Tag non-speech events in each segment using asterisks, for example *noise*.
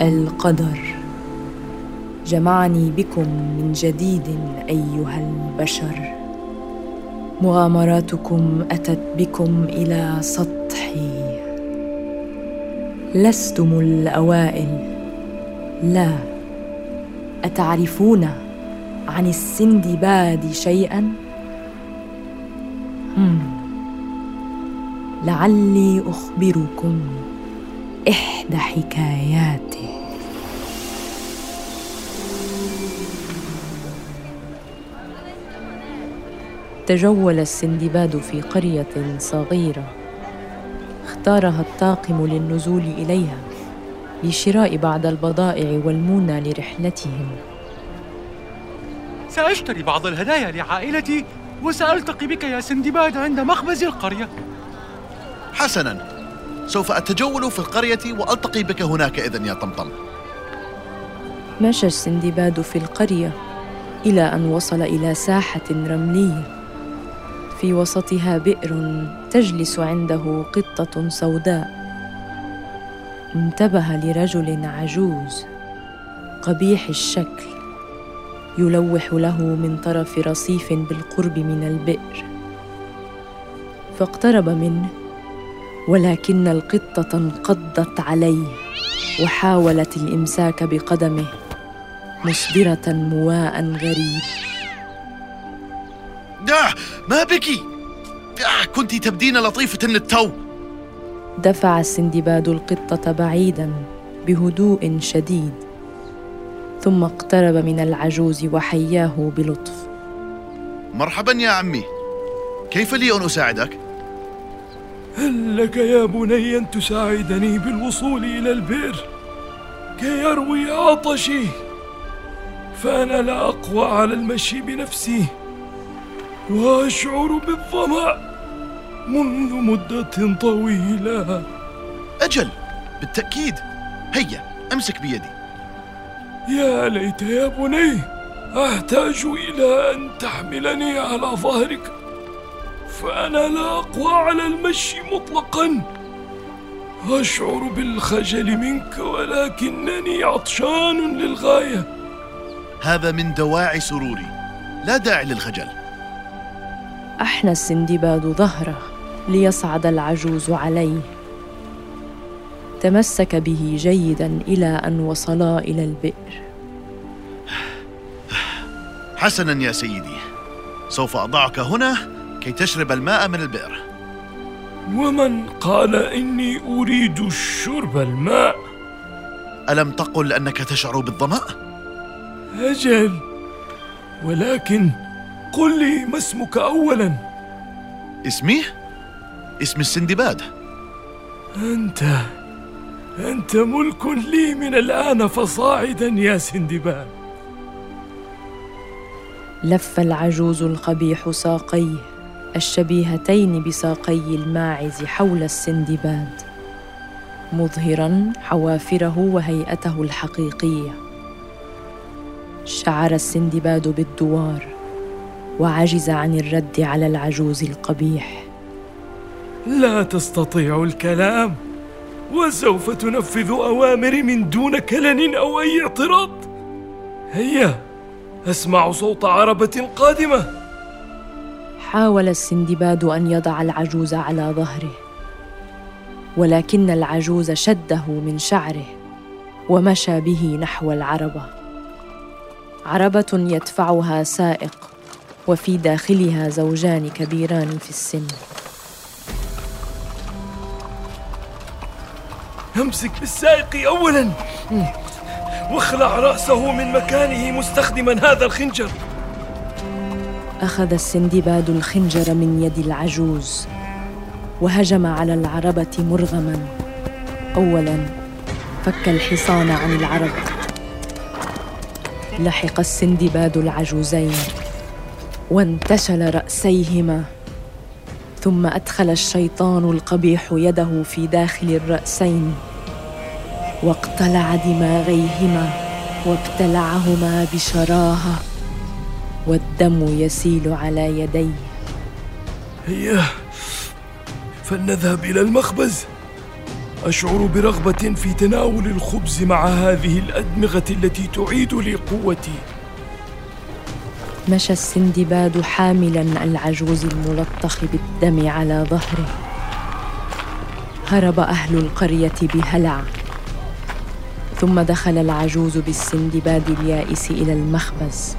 القدر. جمعني بكم من جديد أيها البشر. مغامراتكم أتت بكم إلى سطحي. لستم الأوائل. لا أتعرفون عن السندباد شيئا. لعلي أخبركم إحدى حكاياته تجول السندباد في قرية صغيرة. اختارها الطاقم للنزول إليها لشراء بعض البضائع والمونة لرحلتهم. سأشتري بعض الهدايا لعائلتي وسألتقي بك يا سندباد عند مخبز القرية. حسنا سوف أتجول في القرية وألتقي بك هناك إذن يا طمطم. مشى السندباد في القرية إلى أن وصل إلى ساحة رملية. في وسطها بئر تجلس عنده قطة سوداء. انتبه لرجل عجوز قبيح الشكل يلوح له من طرف رصيف بالقرب من البئر. فاقترب منه ولكن القطة انقضت عليه وحاولت الإمساك بقدمه مصدرة مواء غريب. آه ما بك. آه كنت تبدين لطيفة للتو دفع السندباد القطة بعيدا بهدوء شديد ثم اقترب من العجوز وحياه بلطف. مرحبا يا عمي. كيف لي أن أساعدك؟ هل لك يا بني أن تساعدني بالوصول إلى البئر؟ كي يروي عطشي. فأنا لا أقوى على المشي بنفسي. وأشعر بالظمأ منذ مدة طويلة. أجل بالتأكيد. هيا أمسك بيدي. يا ليت يا بني أحتاج إلى أن تحملني على ظهرك. فأنا لا أقوى على المشي مطلقا. أشعر بالخجل منك ولكنني عطشان للغاية. هذا من دواعي سروري. لا داعي للخجل. أحنى السندباد ظهره ليصعد العجوز عليه. تمسك به جيدا إلى أن وصلا إلى البئر. حسنا يا سيدي سوف أضعك هنا كي تشرب الماء من البئر. ومن قال إني أريد شرب الماء؟ ألم تقل أنك تشعر بالظمأ؟ أجل ولكن قل لي ما اسمك أولا. اسمي؟ اسم السندباد. أنت أنت ملك لي من الآن فصاعدا يا سندباد. لف العجوز القبيح ساقيه الشبيهتين بساقي الماعز حول السندباد. مظهرا حوافره وهيئته الحقيقية. شعر السندباد بالدوار. وعجز عن الرد على العجوز القبيح. لا تستطيع الكلام وسوف تنفذ أوامري من دون كلن أو أي اعتراض. هيا أسمع صوت عربة قادمة. حاول السندباد أن يضع العجوز على ظهره ولكن العجوز شده من شعره ومشى به نحو العربة. عربة يدفعها سائق. وفي داخلها زوجان كبيران في السن. امسك بالسائق أولا. واخلع رأسه من مكانه مستخدما هذا الخنجر. أخذ السندباد الخنجر من يد العجوز وهجم على العربة مرغما. أولاً فك الحصان عن العرق لحق السندباد العجوزين. وانتشل رأسيهما. ثم أدخل الشيطان القبيح يده في داخل الرأسين. واقتلع دماغيهما وابتلعهما بشراهة والدم يسيل على يديه. هيا فلنذهب إلى المخبز. أشعر برغبة في تناول الخبز مع هذه الأدمغة التي تعيد لي قوتي مشى السندباد حاملا العجوز الملطخ بالدم على ظهره. هرب أهل القرية بهلع. ثم دخل العجوز بالسندباد اليائس إلى المخبز.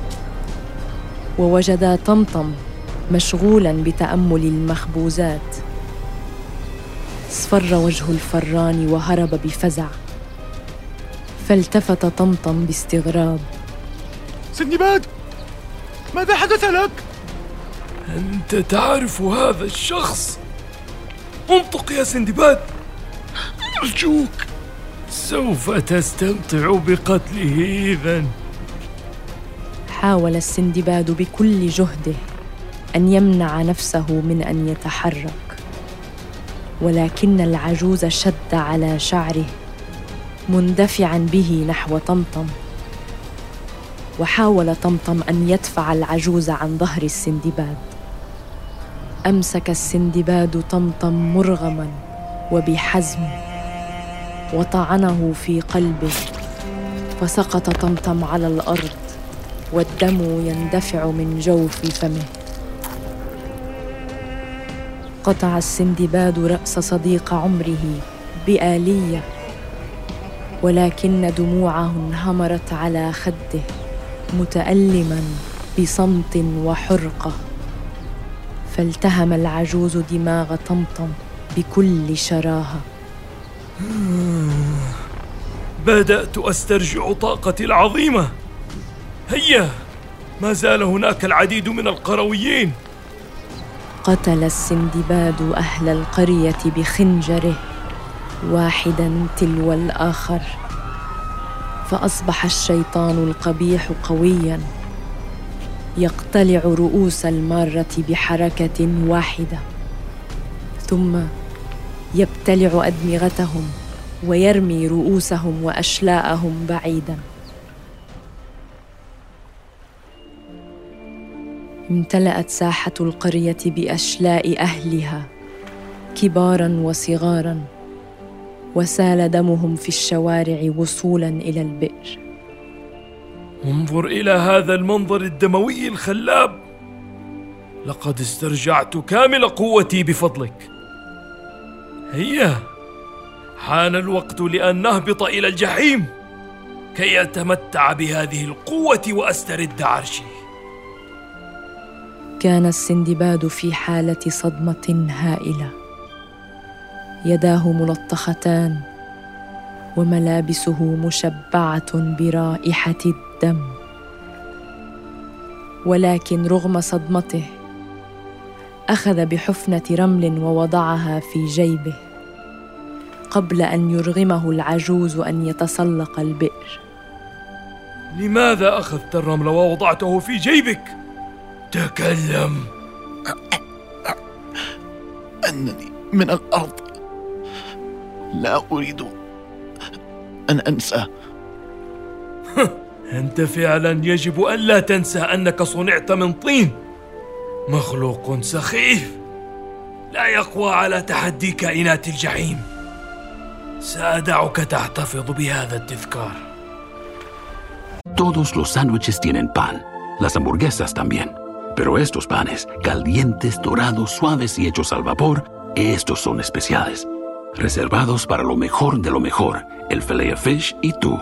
ووجدا طمطم مشغولا بتأمل المخبوزات. اصفر وجه الفران وهرب بفزع. فالتفت طمطم باستغراب. سندباد! ماذا حدث لك؟ أنت تعرف هذا الشخص؟ انطق يا سندباد. أرجوك. سوف تستمتع بقتله إذا. حاول السندباد بكل جهده أن يمنع نفسه من أن يتحرك. ولكن العجوز شد على شعره مندفعا به نحو طمطم. وحاول طمطم أن يدفع العجوز عن ظهر السندباد. أمسك السندباد طمطم مرغما وبحزم وطعنه في قلبه فسقط طمطم على الأرض والدم يندفع من جوف فمه. قطع السندباد رأس صديق عمره بآلية ولكن دموعه انهمرت على خده. متألما بصمت وحرقة فالتهم العجوز دماغ طمطم بكل شراهة. بدأت أسترجع طاقتي العظيمة. هيا ما زال هناك العديد من القرويين. قتل السندباد أهل القرية بخنجره واحدا تلو الآخر. فأصبح الشيطان القبيح قويا. يقتلع رؤوس المارة بحركة واحدة. ثم يبتلع أدمغتهم ويرمي رؤوسهم وأشلاءهم بعيدا. امتلأت ساحة القرية بأشلاء أهلها كبارا وصغارا. وسال دمهم في الشوارع وصولا إلى البئر. انظر إلى هذا المنظر الدموي الخلاب. لقد استرجعت كامل قوتي بفضلك. هيا حان الوقت لأن نهبط إلى الجحيم كي أتمتع بهذه القوة وأسترد عرشي. كان السندباد في حالة صدمة هائلة. يداه ملطختان وملابسه مشبعة برائحة الدم. ولكن رغم صدمته أخذ بحفنة رمل ووضعها في جيبه قبل أن يرغمه العجوز أن يتسلق البئر. لماذا أخذت الرمل ووضعته في جيبك؟ تكلم! أنني من الأرض. لا أريد أن أنسى أنت فعلا يجب أن لا تنسى أنك صنعت من طين مخلوق سخيف لا يقوى على تحدي كائنات الجحيم سأدعك تحتفظ بهذا التذكار Todos los sándwiches tienen pan, las hamburguesas también. Pero estos panes, calientes, dorados, suaves y hechos al vapor, estos son especiales. reservados para lo mejor de lo mejor, el filet fish y tú,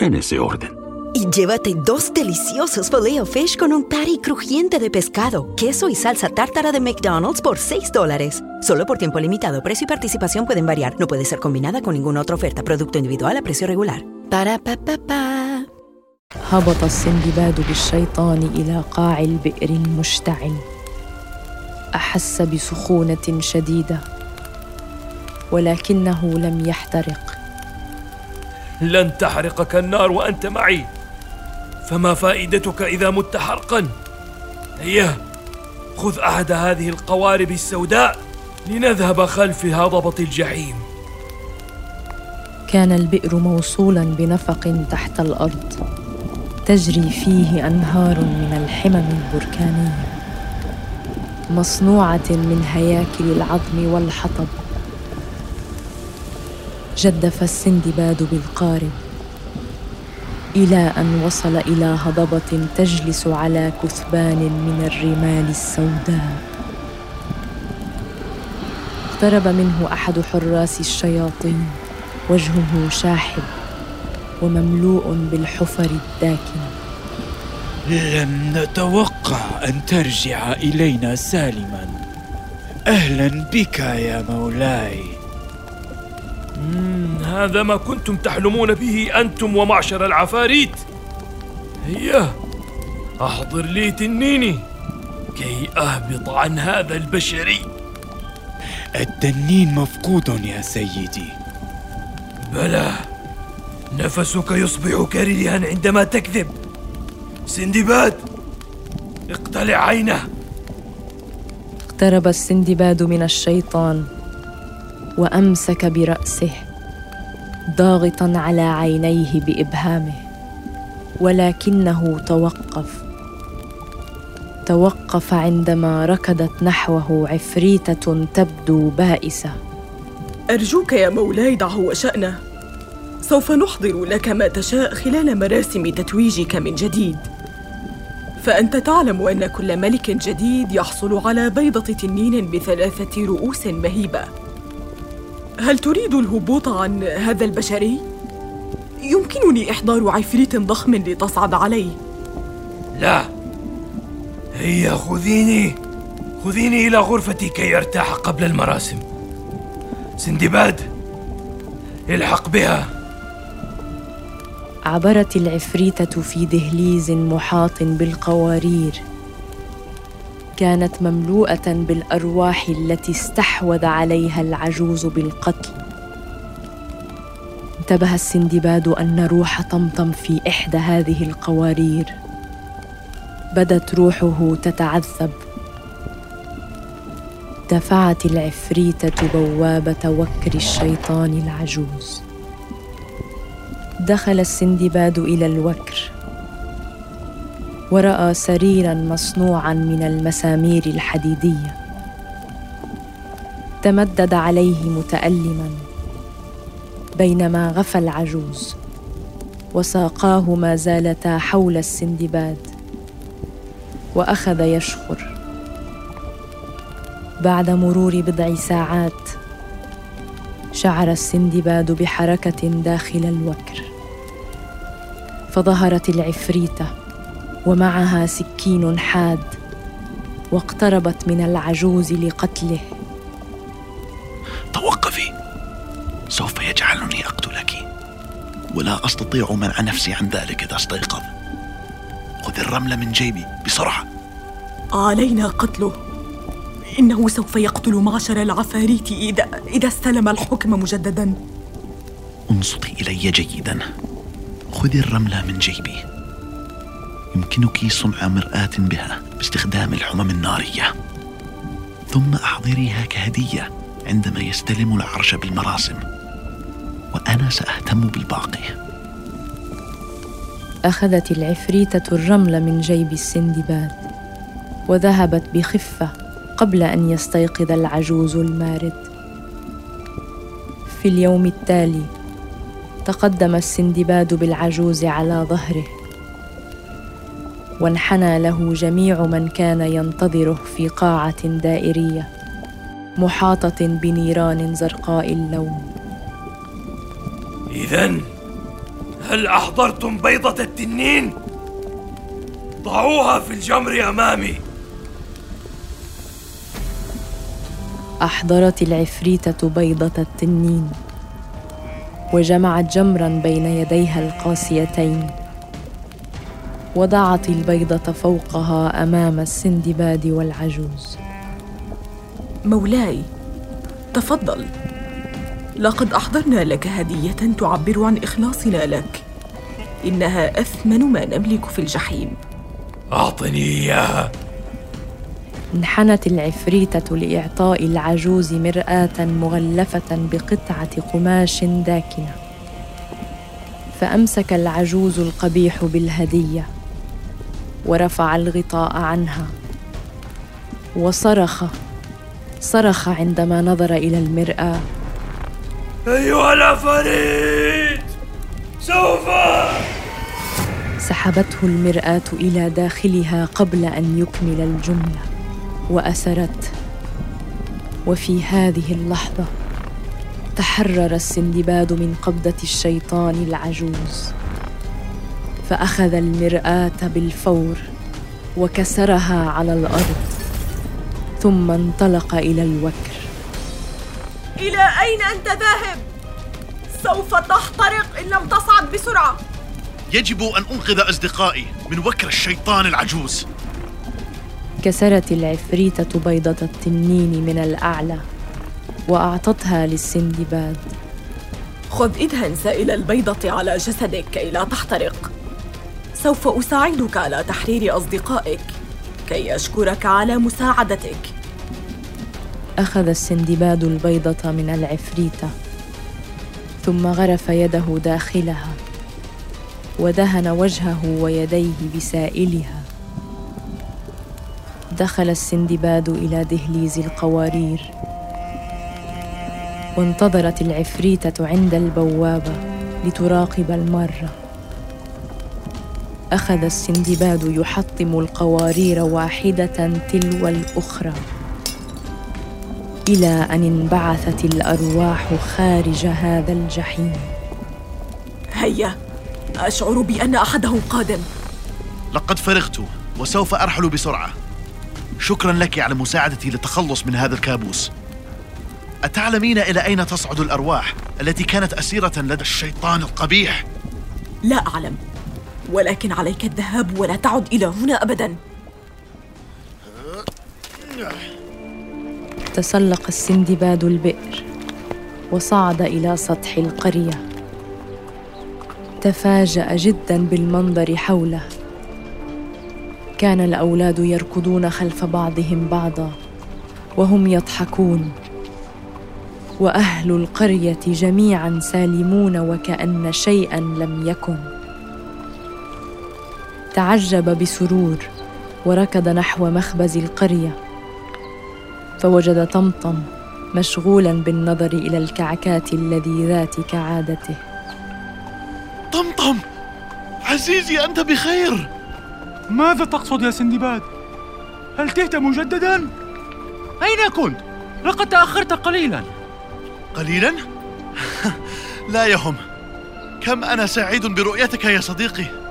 en ese orden. Y llévate dos deliciosos filet fish con un patty crujiente de pescado, queso y salsa tártara de McDonald's por 6 dólares. Solo por tiempo limitado. Precio y participación pueden variar. No puede ser combinada con ninguna otra oferta. Producto individual a precio regular. Para pa pa pa. هبط السندباد بالشيطان الى قاع البئر المشتعل احس بسخونه شديده ولكنه لم يحترق. لن تحرقك النار وأنت معي. فما فائدتك إذا مت حرقا؟ هيا خذ أحد هذه القوارب السوداء لنذهب خلف هضبة الجحيم. كان البئر موصولا بنفق تحت الأرض. تجري فيه أنهار من الحمم البركانية مصنوعة من هياكل العظم والحطب. جدف السندباد بالقارب. إلى أن وصل إلى هضبة تجلس على كثبان من الرمال السوداء. اقترب منه أحد حراس الشياطين. وجهه شاحب ومملوء بالحفر الداكنه لم نتوقع أن ترجع إلينا سالما. أهلا بك يا مولاي. هذا ما كنتم تحلمون به أنتم ومعشر العفاريت. هيا أحضر لي تنيني كي أهبط عن هذا البشري. التنين مفقود يا سيدي. بلى نفسك يصبح كريها عندما تكذب. سندباد اقتلع عينه. اقترب السندباد من الشيطان. وأمسك برأسه ضاغطا على عينيه بإبهامه ولكنه توقف. توقف عندما ركضت نحوه عفريتة تبدو بائسة. أرجوك يا مولاي دعه وشأنه. سوف نحضر لك ما تشاء خلال مراسم تتويجك من جديد. فأنت تعلم أن كل ملك جديد يحصل على بيضة تنين بثلاثة رؤوس مهيبة. هل تريد الهبوط عن هذا البشري؟ يمكنني إحضار عفريت ضخم لتصعد عليه. لا. هيا خذيني. خذيني إلى غرفتي كي أرتاح قبل المراسم. سندباد الحق بها. عبرت العفريته في دهليز محاط بالقوارير. كانت مملوءة بالأرواح التي استحوذ عليها العجوز بالقتل. انتبه السندباد أن روح طمطم في إحدى هذه القوارير. بدت روحه تتعذب. دفعت العفريته بوابه وكر الشيطان العجوز. دخل السندباد إلى الوكر. ورأى سريرا مصنوعا من المسامير الحديدية. تمدد عليه متالما بينما غفى العجوز وساقاه ما زالتا حول السندباد وأخذ يشخر. بعد مرور بضع ساعات شعر السندباد بحركة داخل الوكر فظهرت العفريتة ومعها سكين حاد واقتربت من العجوز لقتله. توقفي. سوف يجعلني أقتلك. ولا أستطيع منع نفسي عن ذلك إذا استيقظ. خذ الرمل من جيبي بسرعة. علينا قتله. إنه سوف يقتل معشر العفاريت إذا إذا استلم الحكم مجددا. انصتي إلي جيدا. خذي الرمله من جيبي. يمكنك صنع مرآة بها باستخدام الحمم النارية. ثم أحضريها كهدية عندما يستلم العرش بالمراسم. وأنا سأهتم بالباقي. أخذت العفريتة الرمل من جيب السندباد وذهبت بخفة قبل أن يستيقظ العجوز المارد. في اليوم التالي تقدم السندباد بالعجوز على ظهره. وانحنى له جميع من كان ينتظره في قاعة دائرية محاطة بنيران زرقاء اللون. اذا هل أحضرتم بيضة التنين؟ ضعوها في الجمر أمامي. أحضرت العفريتة بيضة التنين وجمعت جمرا بين يديها القاسيتين. وضعت البيضة فوقها أمام السندباد والعجوز. مولاي تفضل. لقد أحضرنا لك هدية تعبر عن إخلاصنا لك. إنها أثمن ما نملك في الجحيم. أعطني إياها. انحنت العفريتة لإعطاء العجوز مرآة مغلفة بقطعة قماش داكنة. فأمسك العجوز القبيح بالهدية. ورفع الغطاء عنها. وصرخ صرخ عندما نظر إلى المرآة. أيها العفاريت سوف! سحبته المرآة إلى داخلها قبل أن يكمل الجملة وأسرت وفي هذه اللحظة تحرر السندباد من قبضة الشيطان العجوز. فأخذ المرآة بالفور وكسرها على الأرض ثم انطلق إلى الوكر. إلى أين أنت ذاهب؟ سوف تحترق إن لم تصعد بسرعة. يجب أن أنقذ أصدقائي من وكر الشيطان العجوز. كسرت العفريتة بيضة التنين من الأعلى وأعطتها للسندباد. خذ إذا سائل البيضة على جسدك كي لا تحترق. سوف أساعدك على تحرير أصدقائك كي أشكرك على مساعدتك. أخذ السندباد البيضة من العفريتة ثم غرف يده داخلها ودهن وجهه ويديه بسائلها. دخل السندباد إلى دهليز القوارير وانتظرت العفريتة عند البوابة لتراقب المرة. أخذ السندباد يحطم القوارير واحدة تلو الأخرى إلى أن انبعثت الأرواح خارج هذا الجحيم. هيا أشعر بأن احدهم قادم. لقد فرغت وسوف أرحل بسرعة. شكرا لك على مساعدتي للتخلص من هذا الكابوس. أتعلمين إلى أين تصعد الأرواح التي كانت أسيرة لدى الشيطان القبيح؟ لا أعلم. ولكن عليك الذهاب ولا تعد إلى هنا ابدا. تسلق السندباد البئر وصعد إلى سطح القرية. تفاجأ جدا بالمنظر حوله. كان الأولاد يركضون خلف بعضهم بعضا وهم يضحكون. وأهل القرية جميعا سالمون وكأن شيئا لم يكن. تعجب بسرور وركض نحو مخبز القرية فوجد طمطم مشغولا بالنظر إلى الكعكات اللذيذات كعادته طمطم عزيزي أنت بخير ماذا تقصد يا سندباد؟ هل تهت مجددا؟ أين كنت؟ لقد تأخرت قليلا قليلا؟ *laughs* لا يهم كم أنا سعيد برؤيتك يا صديقي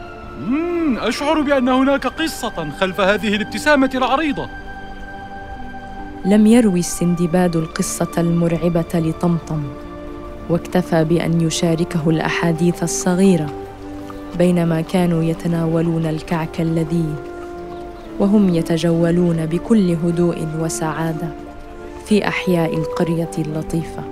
أشعر بأن هناك قصة خلف هذه الابتسامة العريضة. لم يروي السندباد القصة المرعبة لطمطم واكتفى بأن يشاركه الأحاديث الصغيرة بينما كانوا يتناولون الكعك اللذيذ وهم يتجولون بكل هدوء وسعادة في أحياء القرية اللطيفة.